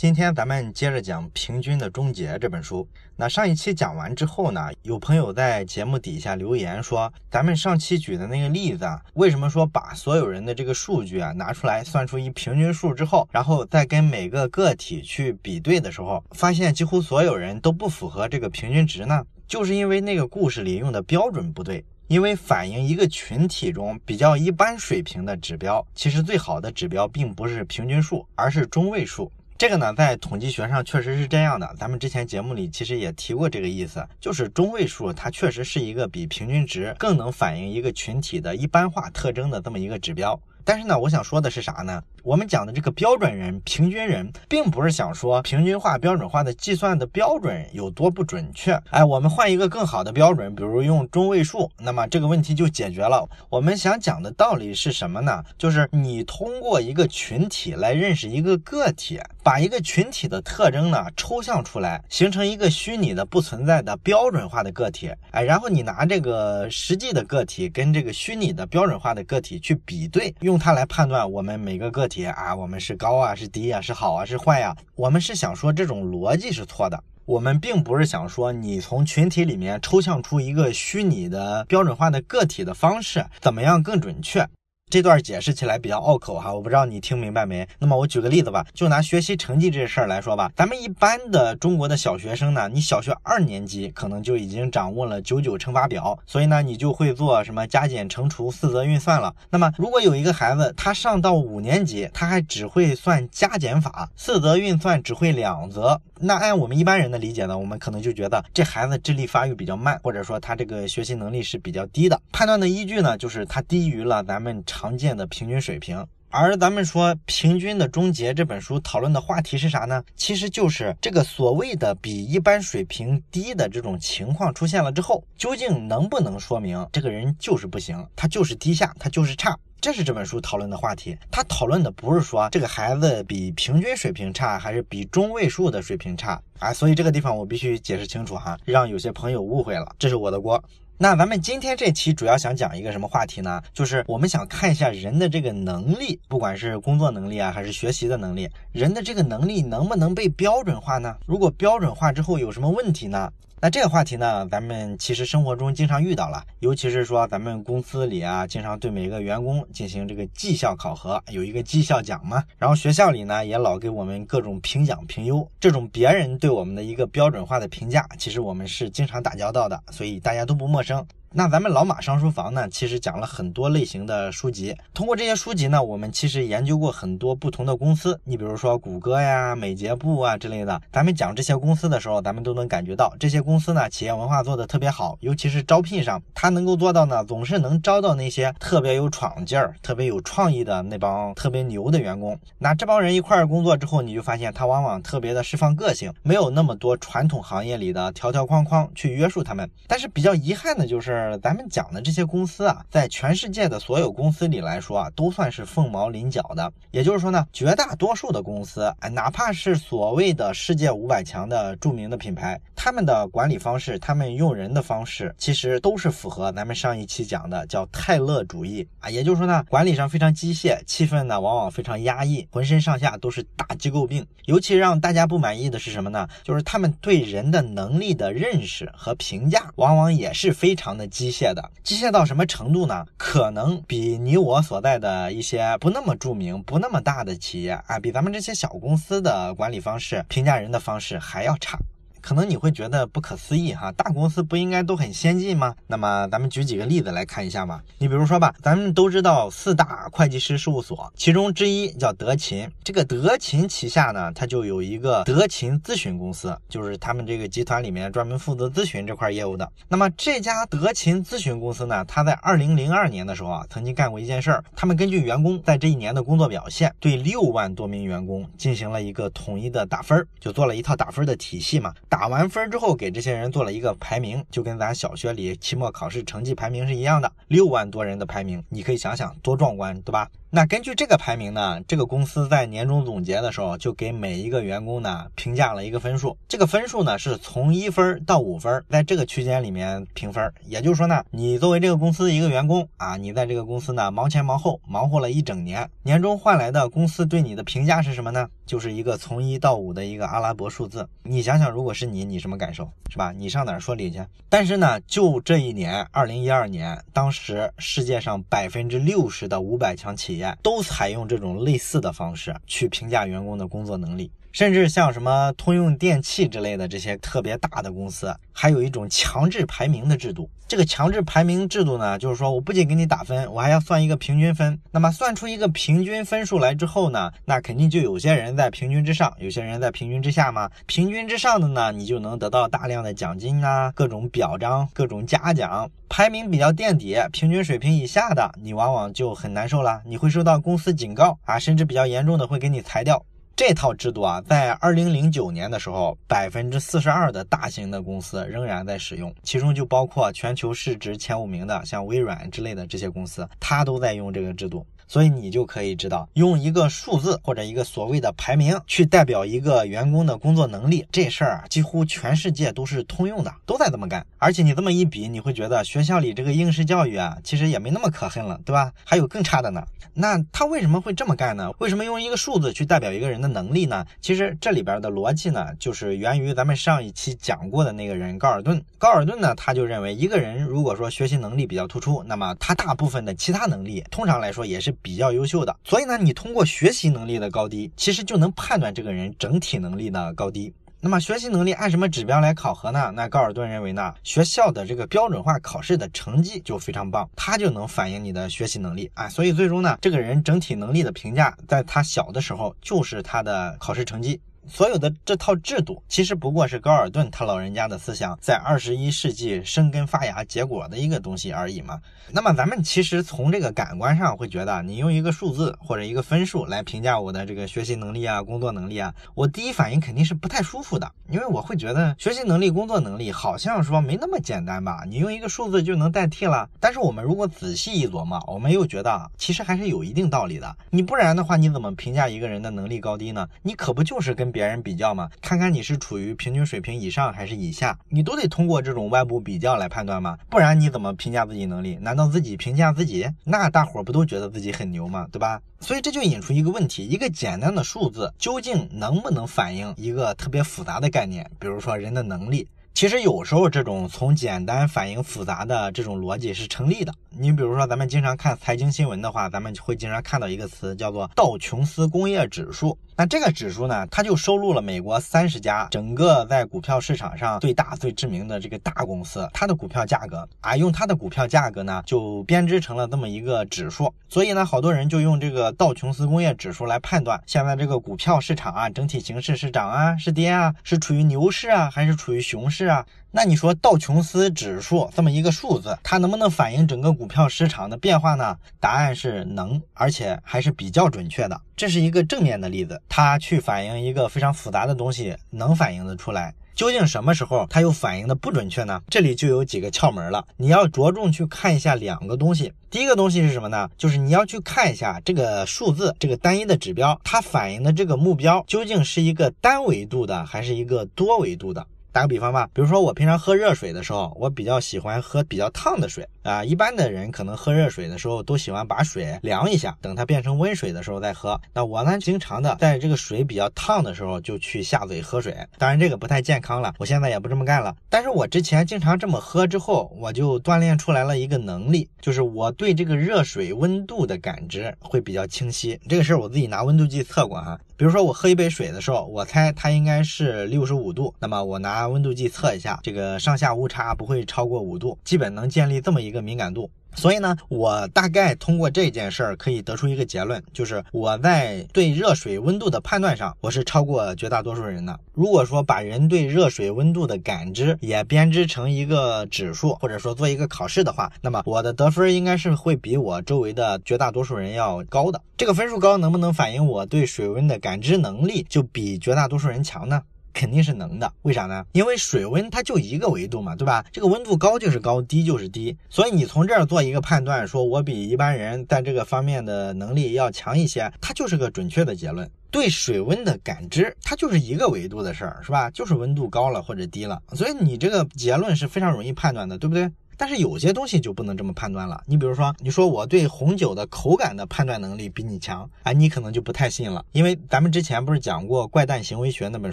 今天咱们接着讲《平均的终结》这本书。那上一期讲完之后呢，有朋友在节目底下留言说，咱们上期举的那个例子，啊，为什么说把所有人的这个数据啊拿出来算出一平均数之后，然后再跟每个个体去比对的时候，发现几乎所有人都不符合这个平均值呢？就是因为那个故事里用的标准不对。因为反映一个群体中比较一般水平的指标，其实最好的指标并不是平均数，而是中位数。这个呢，在统计学上确实是这样的。咱们之前节目里其实也提过这个意思，就是中位数它确实是一个比平均值更能反映一个群体的一般化特征的这么一个指标。但是呢，我想说的是啥呢？我们讲的这个标准人、平均人，并不是想说平均化、标准化的计算的标准有多不准确。哎，我们换一个更好的标准，比如用中位数，那么这个问题就解决了。我们想讲的道理是什么呢？就是你通过一个群体来认识一个个体，把一个群体的特征呢抽象出来，形成一个虚拟的不存在的标准化的个体。哎，然后你拿这个实际的个体跟这个虚拟的标准化的个体去比对，用他来判断我们每个个体啊，我们是高啊，是低啊，是好啊，是坏呀？我们是想说这种逻辑是错的。我们并不是想说你从群体里面抽象出一个虚拟的标准化的个体的方式怎么样更准确。这段解释起来比较拗口哈，我不知道你听明白没？那么我举个例子吧，就拿学习成绩这事儿来说吧，咱们一般的中国的小学生呢，你小学二年级可能就已经掌握了九九乘法表，所以呢，你就会做什么加减乘除四则运算了。那么如果有一个孩子，他上到五年级，他还只会算加减法，四则运算只会两则，那按我们一般人的理解呢，我们可能就觉得这孩子智力发育比较慢，或者说他这个学习能力是比较低的。判断的依据呢，就是他低于了咱们常。常见的平均水平，而咱们说《平均的终结》这本书讨论的话题是啥呢？其实就是这个所谓的比一般水平低的这种情况出现了之后，究竟能不能说明这个人就是不行，他就是低下，他就是差？这是这本书讨论的话题。他讨论的不是说这个孩子比平均水平差，还是比中位数的水平差啊？所以这个地方我必须解释清楚哈，让有些朋友误会了，这是我的锅。那咱们今天这期主要想讲一个什么话题呢？就是我们想看一下人的这个能力，不管是工作能力啊，还是学习的能力，人的这个能力能不能被标准化呢？如果标准化之后有什么问题呢？那这个话题呢，咱们其实生活中经常遇到了，尤其是说咱们公司里啊，经常对每个员工进行这个绩效考核，有一个绩效奖嘛。然后学校里呢，也老给我们各种评奖评优，这种别人对我们的一个标准化的评价，其实我们是经常打交道的，所以大家都不陌生。那咱们老马上书房呢，其实讲了很多类型的书籍。通过这些书籍呢，我们其实研究过很多不同的公司。你比如说谷歌呀、美捷部啊之类的。咱们讲这些公司的时候，咱们都能感觉到这些公司呢，企业文化做的特别好，尤其是招聘上，它能够做到呢，总是能招到那些特别有闯劲儿、特别有创意的那帮特别牛的员工。那这帮人一块儿工作之后，你就发现他往往特别的释放个性，没有那么多传统行业里的条条框框去约束他们。但是比较遗憾的就是。呃咱们讲的这些公司啊，在全世界的所有公司里来说啊，都算是凤毛麟角的。也就是说呢，绝大多数的公司，哎，哪怕是所谓的世界五百强的著名的品牌，他们的管理方式，他们用人的方式，其实都是符合咱们上一期讲的叫泰勒主义啊。也就是说呢，管理上非常机械，气氛呢往往非常压抑，浑身上下都是大机构病。尤其让大家不满意的是什么呢？就是他们对人的能力的认识和评价，往往也是非常的。机械的，机械到什么程度呢？可能比你我所在的一些不那么著名、不那么大的企业啊，比咱们这些小公司的管理方式、评价人的方式还要差。可能你会觉得不可思议哈，大公司不应该都很先进吗？那么咱们举几个例子来看一下吧。你比如说吧，咱们都知道四大会计师事务所，其中之一叫德勤。这个德勤旗下呢，它就有一个德勤咨询公司，就是他们这个集团里面专门负责咨询这块业务的。那么这家德勤咨询公司呢，它在二零零二年的时候啊，曾经干过一件事儿，他们根据员工在这一年的工作表现，对六万多名员工进行了一个统一的打分，就做了一套打分的体系嘛。打完分之后，给这些人做了一个排名，就跟咱小学里期末考试成绩排名是一样的。六万多人的排名，你可以想想多壮观，对吧？那根据这个排名呢，这个公司在年终总结的时候，就给每一个员工呢评价了一个分数。这个分数呢是从一分到五分，在这个区间里面评分。也就是说呢，你作为这个公司的一个员工啊，你在这个公司呢忙前忙后，忙活了一整年，年终换来的公司对你的评价是什么呢？就是一个从一到五的一个阿拉伯数字。你想想，如果是你，你什么感受，是吧？你上哪儿说理去？但是呢，就这一年，二零一二年，当时世界上百分之六十的五百强企业都采用这种类似的方式去评价员工的工作能力。甚至像什么通用电气之类的这些特别大的公司，还有一种强制排名的制度。这个强制排名制度呢，就是说我不仅给你打分，我还要算一个平均分。那么算出一个平均分数来之后呢，那肯定就有些人在平均之上，有些人在平均之下嘛。平均之上的呢，你就能得到大量的奖金啊，各种表彰，各种嘉奖。排名比较垫底，平均水平以下的，你往往就很难受了，你会受到公司警告啊，甚至比较严重的会给你裁掉。这套制度啊，在二零零九年的时候，百分之四十二的大型的公司仍然在使用，其中就包括全球市值前五名的，像微软之类的这些公司，它都在用这个制度。所以你就可以知道，用一个数字或者一个所谓的排名去代表一个员工的工作能力，这事儿啊，几乎全世界都是通用的，都在这么干。而且你这么一比，你会觉得学校里这个应试教育啊，其实也没那么可恨了，对吧？还有更差的呢。那他为什么会这么干呢？为什么用一个数字去代表一个人的能力呢？其实这里边的逻辑呢，就是源于咱们上一期讲过的那个人高尔顿。高尔顿呢，他就认为一个人如果说学习能力比较突出，那么他大部分的其他能力通常来说也是。比较优秀的，所以呢，你通过学习能力的高低，其实就能判断这个人整体能力的高低。那么学习能力按什么指标来考核呢？那高尔顿认为呢，学校的这个标准化考试的成绩就非常棒，它就能反映你的学习能力啊。所以最终呢，这个人整体能力的评价，在他小的时候就是他的考试成绩。所有的这套制度，其实不过是高尔顿他老人家的思想在二十一世纪生根发芽结果的一个东西而已嘛。那么咱们其实从这个感官上会觉得，你用一个数字或者一个分数来评价我的这个学习能力啊、工作能力啊，我第一反应肯定是不太舒服的，因为我会觉得学习能力、工作能力好像说没那么简单吧？你用一个数字就能代替了？但是我们如果仔细一琢磨，我们又觉得其实还是有一定道理的。你不然的话，你怎么评价一个人的能力高低呢？你可不就是跟别别人比较吗？看看你是处于平均水平以上还是以下，你都得通过这种外部比较来判断吗？不然你怎么评价自己能力？难道自己评价自己？那大伙不都觉得自己很牛吗？对吧？所以这就引出一个问题：一个简单的数字究竟能不能反映一个特别复杂的概念？比如说人的能力。其实有时候这种从简单反映复杂的这种逻辑是成立的。你比如说，咱们经常看财经新闻的话，咱们会经常看到一个词叫做道琼斯工业指数。那这个指数呢，它就收录了美国三十家整个在股票市场上最大最知名的这个大公司，它的股票价格啊，用它的股票价格呢，就编织成了这么一个指数。所以呢，好多人就用这个道琼斯工业指数来判断现在这个股票市场啊，整体形势是涨啊，是跌啊，是处于牛市啊，还是处于熊市啊？那你说道琼斯指数这么一个数字，它能不能反映整个股票市场的变化呢？答案是能，而且还是比较准确的。这是一个正面的例子，它去反映一个非常复杂的东西，能反映得出来。究竟什么时候它又反映的不准确呢？这里就有几个窍门了，你要着重去看一下两个东西。第一个东西是什么呢？就是你要去看一下这个数字，这个单一的指标，它反映的这个目标究竟是一个单维度的，还是一个多维度的。打个比方吧，比如说我平常喝热水的时候，我比较喜欢喝比较烫的水啊。一般的人可能喝热水的时候都喜欢把水凉一下，等它变成温水的时候再喝。那我呢，经常的在这个水比较烫的时候就去下嘴喝水。当然这个不太健康了，我现在也不这么干了。但是我之前经常这么喝之后，我就锻炼出来了一个能力，就是我对这个热水温度的感知会比较清晰。这个事儿我自己拿温度计测过哈。比如说我喝一杯水的时候，我猜它应该是六十五度，那么我拿温度计测一下，这个上下误差不会超过五度，基本能建立这么一个敏感度。所以呢，我大概通过这件事儿可以得出一个结论，就是我在对热水温度的判断上，我是超过绝大多数人的。如果说把人对热水温度的感知也编织成一个指数，或者说做一个考试的话，那么我的得分应该是会比我周围的绝大多数人要高的。这个分数高，能不能反映我对水温的感知能力就比绝大多数人强呢？肯定是能的，为啥呢？因为水温它就一个维度嘛，对吧？这个温度高就是高，低就是低，所以你从这儿做一个判断，说我比一般人在这个方面的能力要强一些，它就是个准确的结论。对水温的感知，它就是一个维度的事儿，是吧？就是温度高了或者低了，所以你这个结论是非常容易判断的，对不对？但是有些东西就不能这么判断了。你比如说，你说我对红酒的口感的判断能力比你强，哎，你可能就不太信了。因为咱们之前不是讲过《怪诞行为学》那本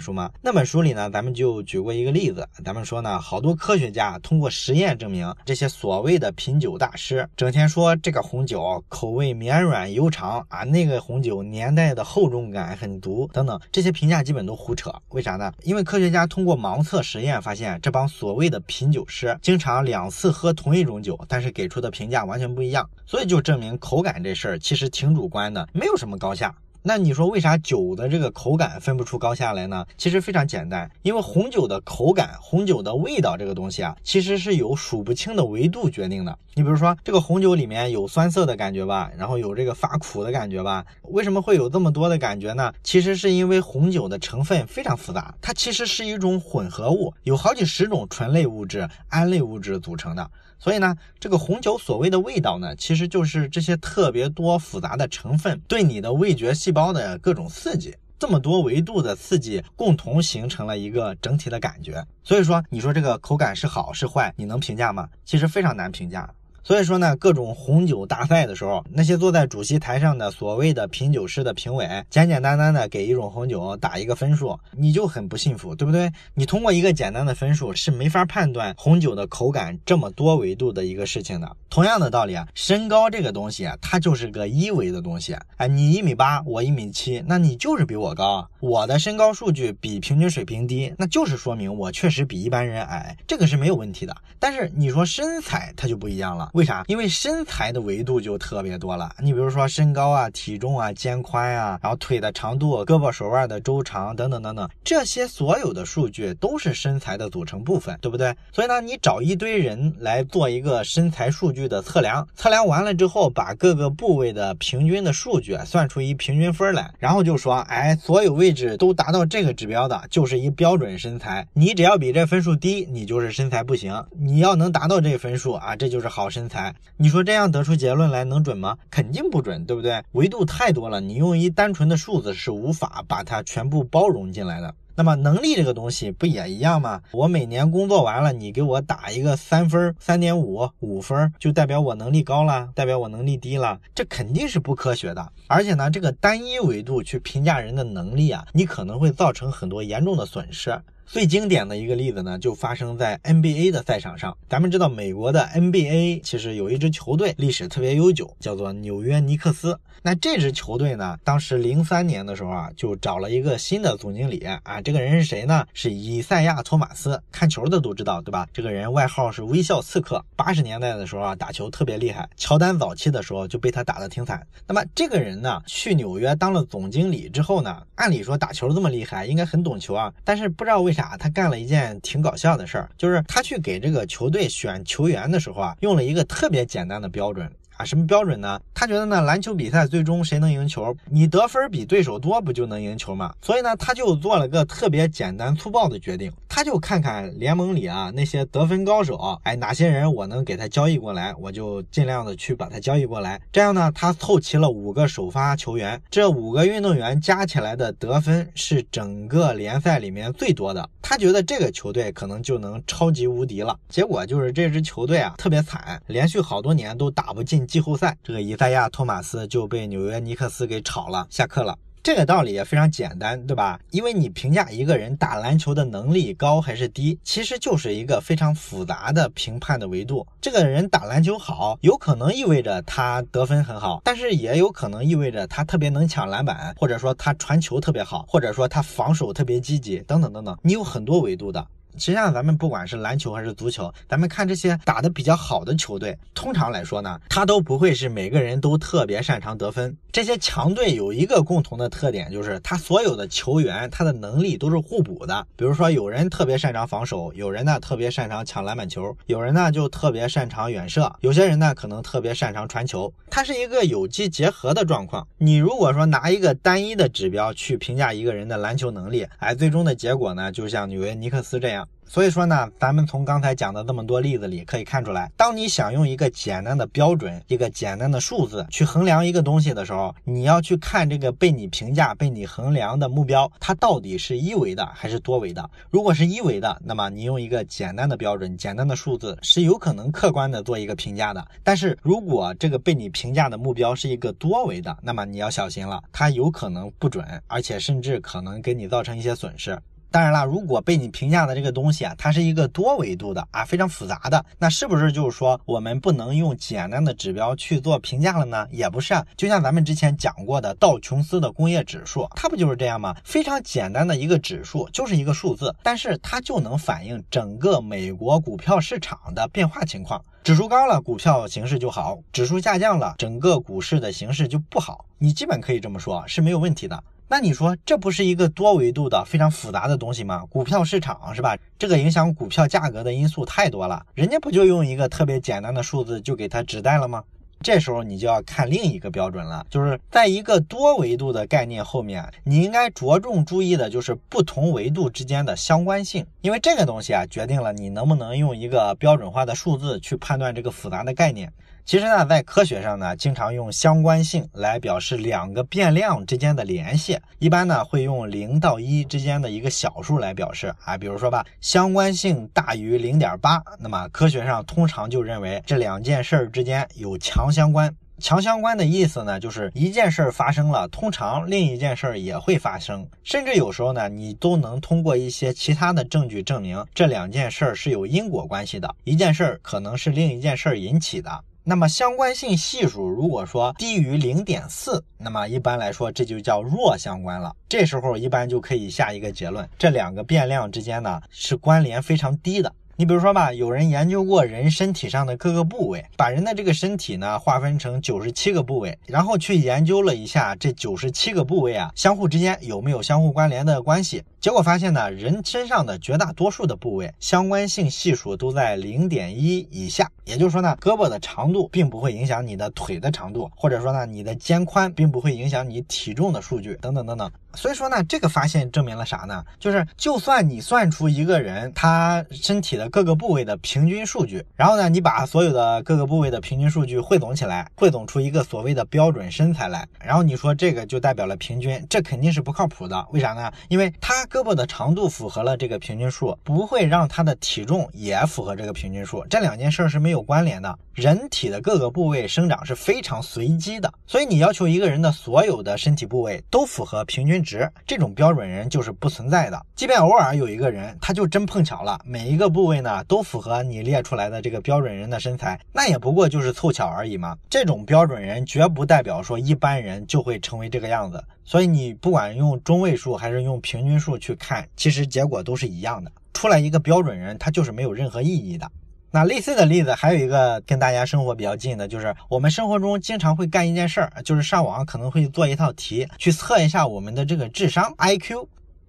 书吗？那本书里呢，咱们就举过一个例子，咱们说呢，好多科学家通过实验证明，这些所谓的品酒大师，整天说这个红酒口味绵软悠长啊，那个红酒年代的厚重感很足等等，这些评价基本都胡扯。为啥呢？因为科学家通过盲测实验发现，这帮所谓的品酒师经常两次喝同一种酒，但是给出的评价完全不一样，所以就证明口感这事儿其实挺主观的，没有什么高下。那你说为啥酒的这个口感分不出高下来呢？其实非常简单，因为红酒的口感、红酒的味道这个东西啊，其实是由数不清的维度决定的。你比如说，这个红酒里面有酸涩的感觉吧，然后有这个发苦的感觉吧，为什么会有这么多的感觉呢？其实是因为红酒的成分非常复杂，它其实是一种混合物，有好几十种醇类物质、胺类物质组成的。所以呢，这个红酒所谓的味道呢，其实就是这些特别多复杂的成分对你的味觉细胞的各种刺激，这么多维度的刺激共同形成了一个整体的感觉。所以说，你说这个口感是好是坏，你能评价吗？其实非常难评价。所以说呢，各种红酒大赛的时候，那些坐在主席台上的所谓的品酒师的评委，简简单单的给一种红酒打一个分数，你就很不幸福，对不对？你通过一个简单的分数是没法判断红酒的口感这么多维度的一个事情的。同样的道理啊，身高这个东西，它就是个一维的东西。哎，你一米八，我一米七，那你就是比我高。我的身高数据比平均水平低，那就是说明我确实比一般人矮，这个是没有问题的。但是你说身材，它就不一样了。为啥？因为身材的维度就特别多了。你比如说身高啊、体重啊、肩宽啊，然后腿的长度、胳膊手腕的周长等等等等，这些所有的数据都是身材的组成部分，对不对？所以呢，你找一堆人来做一个身材数据的测量，测量完了之后，把各个部位的平均的数据算出一平均分来，然后就说，哎，所有位置都达到这个指标的，就是一标准身材。你只要比这分数低，你就是身材不行；你要能达到这个分数啊，这就是好身材。才你说这样得出结论来能准吗？肯定不准，对不对？维度太多了，你用一单纯的数字是无法把它全部包容进来的。那么能力这个东西不也一样吗？我每年工作完了，你给我打一个三分、三点五、五分，就代表我能力高了，代表我能力低了？这肯定是不科学的。而且呢，这个单一维度去评价人的能力啊，你可能会造成很多严重的损失。最经典的一个例子呢，就发生在 NBA 的赛场上。咱们知道，美国的 NBA 其实有一支球队历史特别悠久，叫做纽约尼克斯。那这支球队呢，当时零三年的时候啊，就找了一个新的总经理啊。这个人是谁呢？是以赛亚·托马斯。看球的都知道，对吧？这个人外号是微笑刺客。八十年代的时候啊，打球特别厉害。乔丹早期的时候就被他打得挺惨。那么这个人呢，去纽约当了总经理之后呢，按理说打球这么厉害，应该很懂球啊。但是不知道为啥。他干了一件挺搞笑的事儿，就是他去给这个球队选球员的时候啊，用了一个特别简单的标准。啊，什么标准呢？他觉得呢，篮球比赛最终谁能赢球，你得分比对手多，不就能赢球吗？所以呢，他就做了个特别简单粗暴的决定，他就看看联盟里啊那些得分高手，哎，哪些人我能给他交易过来，我就尽量的去把他交易过来。这样呢，他凑齐了五个首发球员，这五个运动员加起来的得分是整个联赛里面最多的。他觉得这个球队可能就能超级无敌了。结果就是这支球队啊特别惨，连续好多年都打不进。季后赛，这个以赛亚·托马斯就被纽约尼克斯给炒了，下课了。这个道理也非常简单，对吧？因为你评价一个人打篮球的能力高还是低，其实就是一个非常复杂的评判的维度。这个人打篮球好，有可能意味着他得分很好，但是也有可能意味着他特别能抢篮板，或者说他传球特别好，或者说他防守特别积极，等等等等。你有很多维度的。实际上，咱们不管是篮球还是足球，咱们看这些打得比较好的球队，通常来说呢，他都不会是每个人都特别擅长得分。这些强队有一个共同的特点，就是他所有的球员他的能力都是互补的。比如说，有人特别擅长防守，有人呢特别擅长抢篮板球，有人呢就特别擅长远射，有些人呢可能特别擅长传球。它是一个有机结合的状况。你如果说拿一个单一的指标去评价一个人的篮球能力，哎，最终的结果呢，就像纽约尼克斯这样。所以说呢，咱们从刚才讲的这么多例子里可以看出来，当你想用一个简单的标准、一个简单的数字去衡量一个东西的时候，你要去看这个被你评价、被你衡量的目标，它到底是一维的还是多维的。如果是一维的，那么你用一个简单的标准、简单的数字是有可能客观的做一个评价的。但是如果这个被你评价的目标是一个多维的，那么你要小心了，它有可能不准，而且甚至可能给你造成一些损失。当然了，如果被你评价的这个东西啊，它是一个多维度的啊，非常复杂的，那是不是就是说我们不能用简单的指标去做评价了呢？也不是啊，就像咱们之前讲过的道琼斯的工业指数，它不就是这样吗？非常简单的一个指数，就是一个数字，但是它就能反映整个美国股票市场的变化情况。指数高了，股票形势就好；指数下降了，整个股市的形势就不好。你基本可以这么说，是没有问题的。那你说这不是一个多维度的非常复杂的东西吗？股票市场是吧？这个影响股票价格的因素太多了，人家不就用一个特别简单的数字就给它指代了吗？这时候你就要看另一个标准了，就是在一个多维度的概念后面，你应该着重注意的就是不同维度之间的相关性，因为这个东西啊，决定了你能不能用一个标准化的数字去判断这个复杂的概念。其实呢，在科学上呢，经常用相关性来表示两个变量之间的联系，一般呢会用零到一之间的一个小数来表示啊，比如说吧，相关性大于零点八，那么科学上通常就认为这两件事儿之间有强相关。强相关的意思呢，就是一件事儿发生了，通常另一件事儿也会发生，甚至有时候呢，你都能通过一些其他的证据证明这两件事儿是有因果关系的，一件事儿可能是另一件事儿引起的。那么相关性系数如果说低于零点四，那么一般来说这就叫弱相关了。这时候一般就可以下一个结论，这两个变量之间呢是关联非常低的。你比如说吧，有人研究过人身体上的各个部位，把人的这个身体呢划分成九十七个部位，然后去研究了一下这九十七个部位啊相互之间有没有相互关联的关系。结果发现呢，人身上的绝大多数的部位相关性系数都在零点一以下。也就是说呢，胳膊的长度并不会影响你的腿的长度，或者说呢，你的肩宽并不会影响你体重的数据等等等等。所以说呢，这个发现证明了啥呢？就是就算你算出一个人他身体的各个部位的平均数据，然后呢，你把所有的各个部位的平均数据汇总起来，汇总出一个所谓的标准身材来，然后你说这个就代表了平均，这肯定是不靠谱的。为啥呢？因为他胳膊的长度符合了这个平均数，不会让他的体重也符合这个平均数，这两件事是没有关联的。人体的各个部位生长是非常随机的，所以你要求一个人的所有的身体部位都符合平均值，这种标准人就是不存在的。即便偶尔有一个人，他就真碰巧了，每一个部位呢都符合你列出来的这个标准人的身材，那也不过就是凑巧而已嘛。这种标准人绝不代表说一般人就会成为这个样子。所以你不管用中位数还是用平均数去看，其实结果都是一样的。出来一个标准人，他就是没有任何意义的。那类似的例子还有一个跟大家生活比较近的，就是我们生活中经常会干一件事儿，就是上网可能会做一套题，去测一下我们的这个智商 IQ。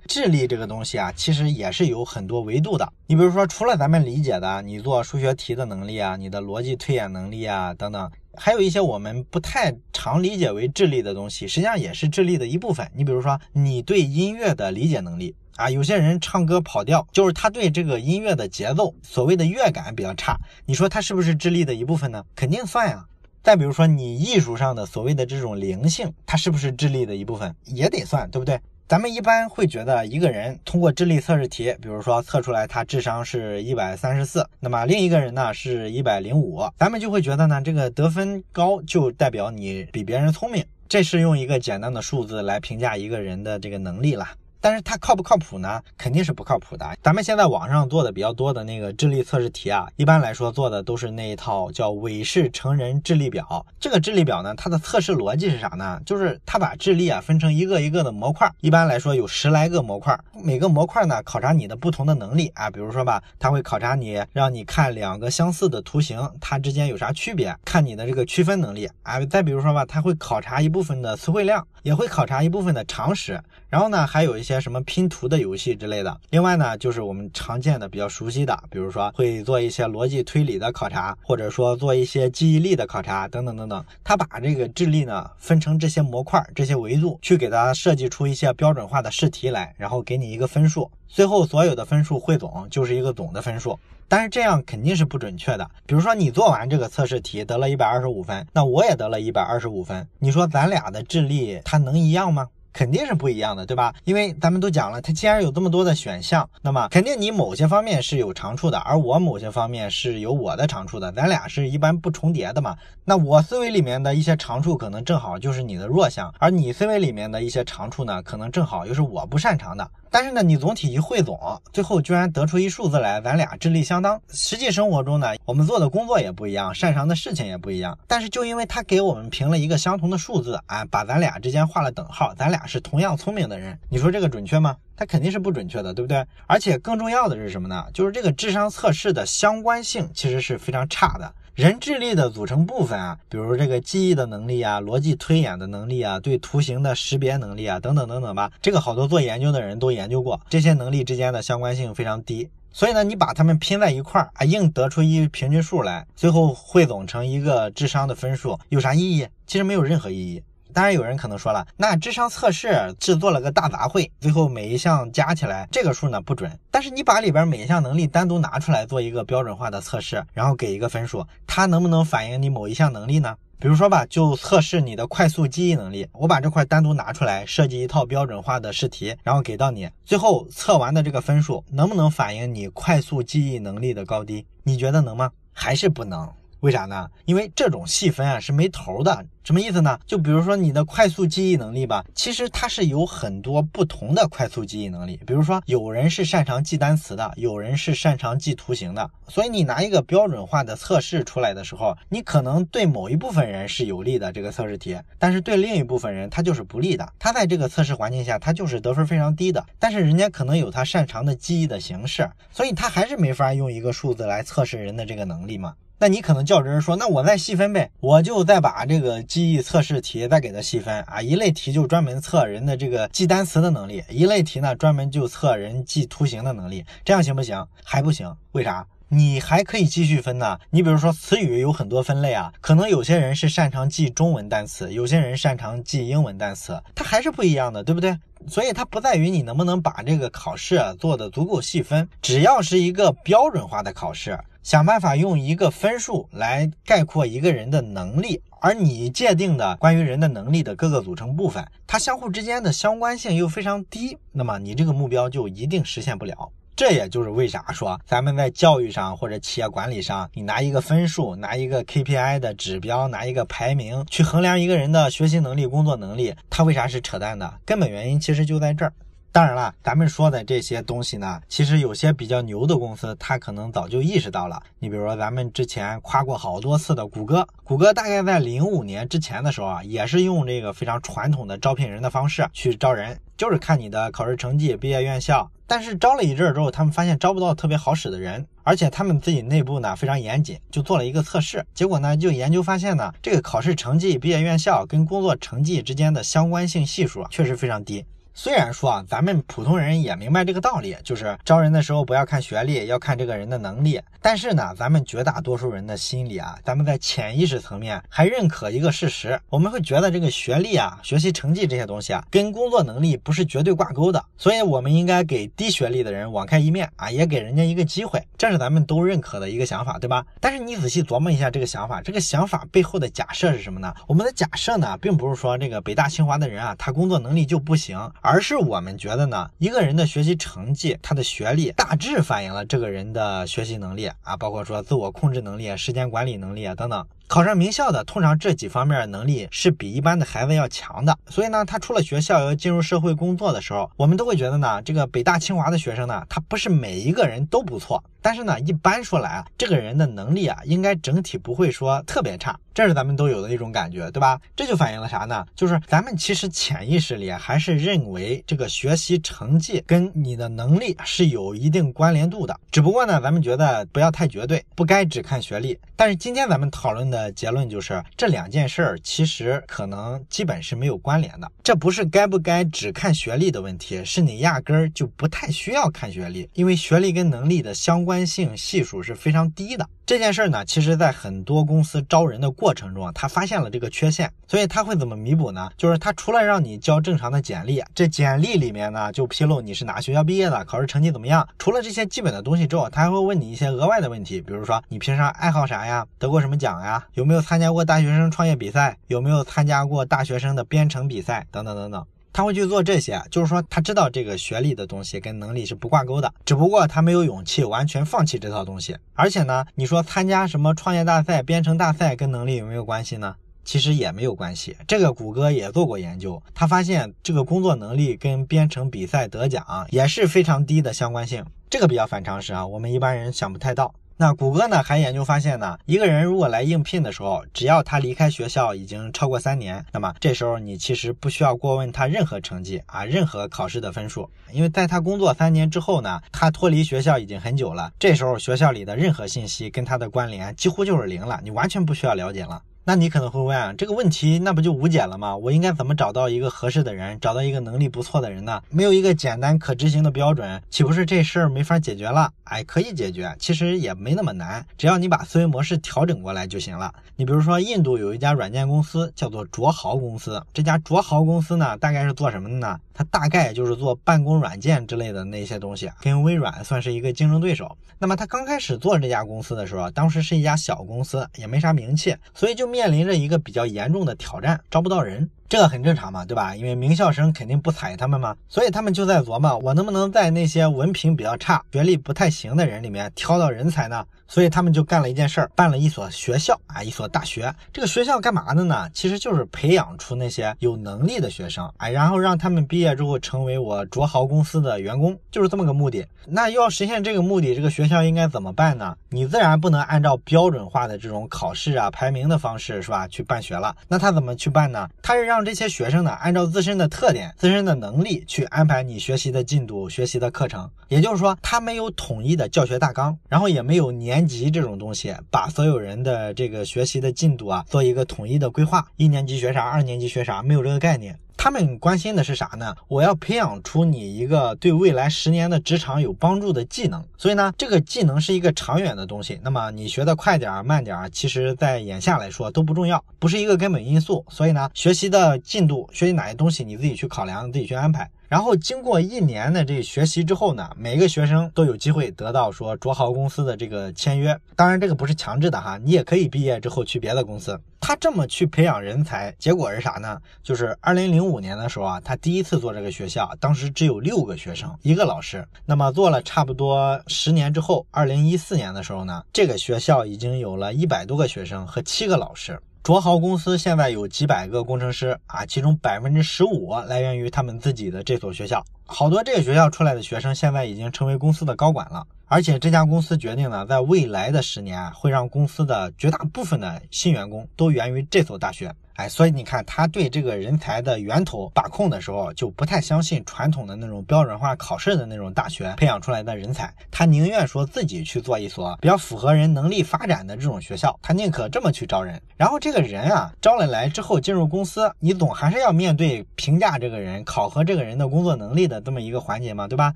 智力这个东西啊，其实也是有很多维度的。你比如说，除了咱们理解的，你做数学题的能力啊，你的逻辑推演能力啊等等，还有一些我们不太常理解为智力的东西，实际上也是智力的一部分。你比如说，你对音乐的理解能力。啊，有些人唱歌跑调，就是他对这个音乐的节奏，所谓的乐感比较差。你说他是不是智力的一部分呢？肯定算呀。再比如说你艺术上的所谓的这种灵性，它是不是智力的一部分？也得算，对不对？咱们一般会觉得一个人通过智力测试题，比如说测出来他智商是一百三十四，那么另一个人呢是一百零五，咱们就会觉得呢这个得分高就代表你比别人聪明，这是用一个简单的数字来评价一个人的这个能力了。但是它靠不靠谱呢？肯定是不靠谱的。咱们现在网上做的比较多的那个智力测试题啊，一般来说做的都是那一套叫韦氏成人智力表。这个智力表呢，它的测试逻辑是啥呢？就是它把智力啊分成一个一个的模块，一般来说有十来个模块，每个模块呢考察你的不同的能力啊。比如说吧，它会考察你，让你看两个相似的图形，它之间有啥区别，看你的这个区分能力啊。再比如说吧，它会考察一部分的词汇量，也会考察一部分的常识。然后呢，还有一些什么拼图的游戏之类的。另外呢，就是我们常见的、比较熟悉的，比如说会做一些逻辑推理的考察，或者说做一些记忆力的考察等等等等。他把这个智力呢分成这些模块、这些维度，去给他设计出一些标准化的试题来，然后给你一个分数。最后所有的分数汇总就是一个总的分数。但是这样肯定是不准确的。比如说你做完这个测试题得了一百二十五分，那我也得了一百二十五分，你说咱俩的智力它能一样吗？肯定是不一样的，对吧？因为咱们都讲了，它既然有这么多的选项，那么肯定你某些方面是有长处的，而我某些方面是有我的长处的，咱俩是一般不重叠的嘛。那我思维里面的一些长处，可能正好就是你的弱项，而你思维里面的一些长处呢，可能正好又是我不擅长的。但是呢，你总体一汇总，最后居然得出一数字来，咱俩智力相当。实际生活中呢，我们做的工作也不一样，擅长的事情也不一样。但是就因为他给我们评了一个相同的数字，啊，把咱俩之间画了等号，咱俩是同样聪明的人，你说这个准确吗？它肯定是不准确的，对不对？而且更重要的是什么呢？就是这个智商测试的相关性其实是非常差的。人智力的组成部分啊，比如这个记忆的能力啊、逻辑推演的能力啊、对图形的识别能力啊，等等等等吧。这个好多做研究的人都研究过，这些能力之间的相关性非常低。所以呢，你把它们拼在一块儿啊，硬得出一平均数来，最后汇总成一个智商的分数，有啥意义？其实没有任何意义。当然，有人可能说了，那智商测试制作了个大杂烩，最后每一项加起来，这个数呢不准。但是你把里边每一项能力单独拿出来做一个标准化的测试，然后给一个分数，它能不能反映你某一项能力呢？比如说吧，就测试你的快速记忆能力，我把这块单独拿出来，设计一套标准化的试题，然后给到你，最后测完的这个分数能不能反映你快速记忆能力的高低？你觉得能吗？还是不能？为啥呢？因为这种细分啊是没头的。什么意思呢？就比如说你的快速记忆能力吧，其实它是有很多不同的快速记忆能力。比如说有人是擅长记单词的，有人是擅长记图形的。所以你拿一个标准化的测试出来的时候，你可能对某一部分人是有利的这个测试题，但是对另一部分人他就是不利的。他在这个测试环境下，他就是得分非常低的。但是人家可能有他擅长的记忆的形式，所以他还是没法用一个数字来测试人的这个能力嘛。那你可能较真说，那我再细分呗，我就再把这个记忆测试题再给它细分啊，一类题就专门测人的这个记单词的能力，一类题呢专门就测人记图形的能力，这样行不行？还不行，为啥？你还可以继续分呢。你比如说词语有很多分类啊，可能有些人是擅长记中文单词，有些人擅长记英文单词，它还是不一样的，对不对？所以它不在于你能不能把这个考试做的足够细分，只要是一个标准化的考试。想办法用一个分数来概括一个人的能力，而你界定的关于人的能力的各个组成部分，它相互之间的相关性又非常低，那么你这个目标就一定实现不了。这也就是为啥说咱们在教育上或者企业管理上，你拿一个分数，拿一个 KPI 的指标，拿一个排名去衡量一个人的学习能力、工作能力，它为啥是扯淡的？根本原因其实就在这儿。当然了，咱们说的这些东西呢，其实有些比较牛的公司，它可能早就意识到了。你比如说，咱们之前夸过好多次的谷歌，谷歌大概在零五年之前的时候啊，也是用这个非常传统的招聘人的方式去招人，就是看你的考试成绩、毕业院校。但是招了一阵之后，他们发现招不到特别好使的人，而且他们自己内部呢非常严谨，就做了一个测试。结果呢，就研究发现呢，这个考试成绩、毕业院校跟工作成绩之间的相关性系数确实非常低。虽然说啊，咱们普通人也明白这个道理，就是招人的时候不要看学历，要看这个人的能力。但是呢，咱们绝大多数人的心里啊，咱们在潜意识层面还认可一个事实，我们会觉得这个学历啊、学习成绩这些东西啊，跟工作能力不是绝对挂钩的。所以，我们应该给低学历的人网开一面啊，也给人家一个机会，这是咱们都认可的一个想法，对吧？但是你仔细琢磨一下这个想法，这个想法背后的假设是什么呢？我们的假设呢，并不是说这个北大清华的人啊，他工作能力就不行。而而是我们觉得呢，一个人的学习成绩，他的学历大致反映了这个人的学习能力啊，包括说自我控制能力、时间管理能力啊等等。考上名校的，通常这几方面能力是比一般的孩子要强的。所以呢，他出了学校要进入社会工作的时候，我们都会觉得呢，这个北大清华的学生呢，他不是每一个人都不错。但是呢，一般说来啊，这个人的能力啊，应该整体不会说特别差，这是咱们都有的一种感觉，对吧？这就反映了啥呢？就是咱们其实潜意识里还是认为这个学习成绩跟你的能力是有一定关联度的。只不过呢，咱们觉得不要太绝对，不该只看学历。但是今天咱们讨论的。呃结论就是这两件事儿其实可能基本是没有关联的。这不是该不该只看学历的问题，是你压根儿就不太需要看学历，因为学历跟能力的相关性系数是非常低的。这件事儿呢，其实在很多公司招人的过程中，他发现了这个缺陷，所以他会怎么弥补呢？就是他除了让你交正常的简历，这简历里面呢就披露你是哪学校毕业的，考试成绩怎么样。除了这些基本的东西之后，他还会问你一些额外的问题，比如说你平常爱好啥呀，得过什么奖呀，有没有参加过大学生创业比赛，有没有参加过大学生的编程比赛，等等等等。他会去做这些，就是说他知道这个学历的东西跟能力是不挂钩的，只不过他没有勇气完全放弃这套东西。而且呢，你说参加什么创业大赛、编程大赛跟能力有没有关系呢？其实也没有关系。这个谷歌也做过研究，他发现这个工作能力跟编程比赛得奖也是非常低的相关性。这个比较反常识啊，我们一般人想不太到。那谷歌呢还研究发现呢，一个人如果来应聘的时候，只要他离开学校已经超过三年，那么这时候你其实不需要过问他任何成绩啊，任何考试的分数，因为在他工作三年之后呢，他脱离学校已经很久了，这时候学校里的任何信息跟他的关联几乎就是零了，你完全不需要了解了。那你可能会问啊，这个问题那不就无解了吗？我应该怎么找到一个合适的人，找到一个能力不错的人呢？没有一个简单可执行的标准，岂不是这事儿没法解决了？哎，可以解决，其实也没那么难，只要你把思维模式调整过来就行了。你比如说，印度有一家软件公司叫做卓豪公司，这家卓豪公司呢，大概是做什么的呢？它大概就是做办公软件之类的那些东西，跟微软算是一个竞争对手。那么他刚开始做这家公司的时候，当时是一家小公司，也没啥名气，所以就面面临着一个比较严重的挑战，招不到人。这个很正常嘛，对吧？因为名校生肯定不踩他们嘛，所以他们就在琢磨，我能不能在那些文凭比较差、学历不太行的人里面挑到人才呢？所以他们就干了一件事儿，办了一所学校啊，一所大学。这个学校干嘛的呢？其实就是培养出那些有能力的学生，哎，然后让他们毕业之后成为我卓豪公司的员工，就是这么个目的。那要实现这个目的，这个学校应该怎么办呢？你自然不能按照标准化的这种考试啊、排名的方式，是吧？去办学了。那他怎么去办呢？他是让这些学生呢，按照自身的特点、自身的能力去安排你学习的进度、学习的课程。也就是说，他没有统一的教学大纲，然后也没有年。年级这种东西，把所有人的这个学习的进度啊，做一个统一的规划。一年级学啥，二年级学啥，没有这个概念。他们关心的是啥呢？我要培养出你一个对未来十年的职场有帮助的技能。所以呢，这个技能是一个长远的东西。那么你学的快点儿、慢点儿，其实在眼下来说都不重要，不是一个根本因素。所以呢，学习的进度、学习哪些东西，你自己去考量，自己去安排。然后经过一年的这学习之后呢，每个学生都有机会得到说卓豪公司的这个签约。当然这个不是强制的哈，你也可以毕业之后去别的公司。他这么去培养人才，结果是啥呢？就是二零零五年的时候啊，他第一次做这个学校，当时只有六个学生，一个老师。那么做了差不多十年之后，二零一四年的时候呢，这个学校已经有了一百多个学生和七个老师。卓豪公司现在有几百个工程师啊，其中百分之十五来源于他们自己的这所学校。好多这个学校出来的学生现在已经成为公司的高管了，而且这家公司决定呢，在未来的十年会让公司的绝大部分的新员工都源于这所大学。哎，所以你看，他对这个人才的源头把控的时候，就不太相信传统的那种标准化考试的那种大学培养出来的人才，他宁愿说自己去做一所比较符合人能力发展的这种学校，他宁可这么去招人。然后这个人啊，招了来之后进入公司，你总还是要面对评价这个人、考核这个人的工作能力的这么一个环节嘛，对吧？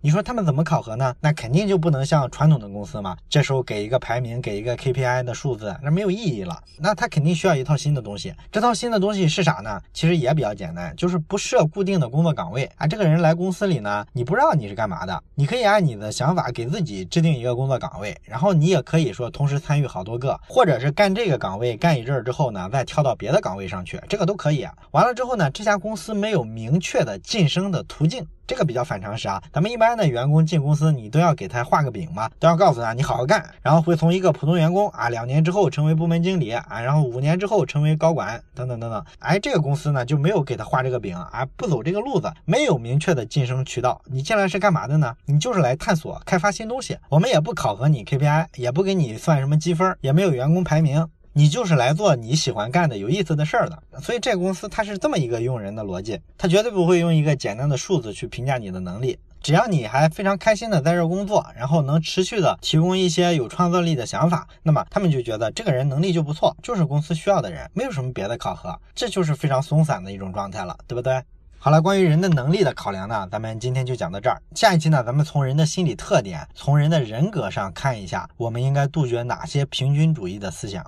你说他们怎么考核呢？那肯定就不能像传统的公司嘛，这时候给一个排名，给一个 KPI 的数字，那没有意义了。那他肯定需要一套新的东西，这套。新的东西是啥呢？其实也比较简单，就是不设固定的工作岗位啊。这个人来公司里呢，你不知道你是干嘛的，你可以按你的想法给自己制定一个工作岗位，然后你也可以说同时参与好多个，或者是干这个岗位干一阵儿之后呢，再跳到别的岗位上去，这个都可以。完了之后呢，这家公司没有明确的晋升的途径。这个比较反常识啊，咱们一般的员工进公司，你都要给他画个饼嘛，都要告诉他你好好干，然后会从一个普通员工啊，两年之后成为部门经理啊，然后五年之后成为高管等等等等。哎，这个公司呢就没有给他画这个饼啊，不走这个路子，没有明确的晋升渠道。你进来是干嘛的呢？你就是来探索、开发新东西。我们也不考核你 KPI，也不给你算什么积分，也没有员工排名。你就是来做你喜欢干的有意思的事儿的，所以这个公司它是这么一个用人的逻辑，它绝对不会用一个简单的数字去评价你的能力。只要你还非常开心的在这工作，然后能持续的提供一些有创造力的想法，那么他们就觉得这个人能力就不错，就是公司需要的人，没有什么别的考核，这就是非常松散的一种状态了，对不对？好了，关于人的能力的考量呢，咱们今天就讲到这儿。下一期呢，咱们从人的心理特点，从人的人格上看一下，我们应该杜绝哪些平均主义的思想。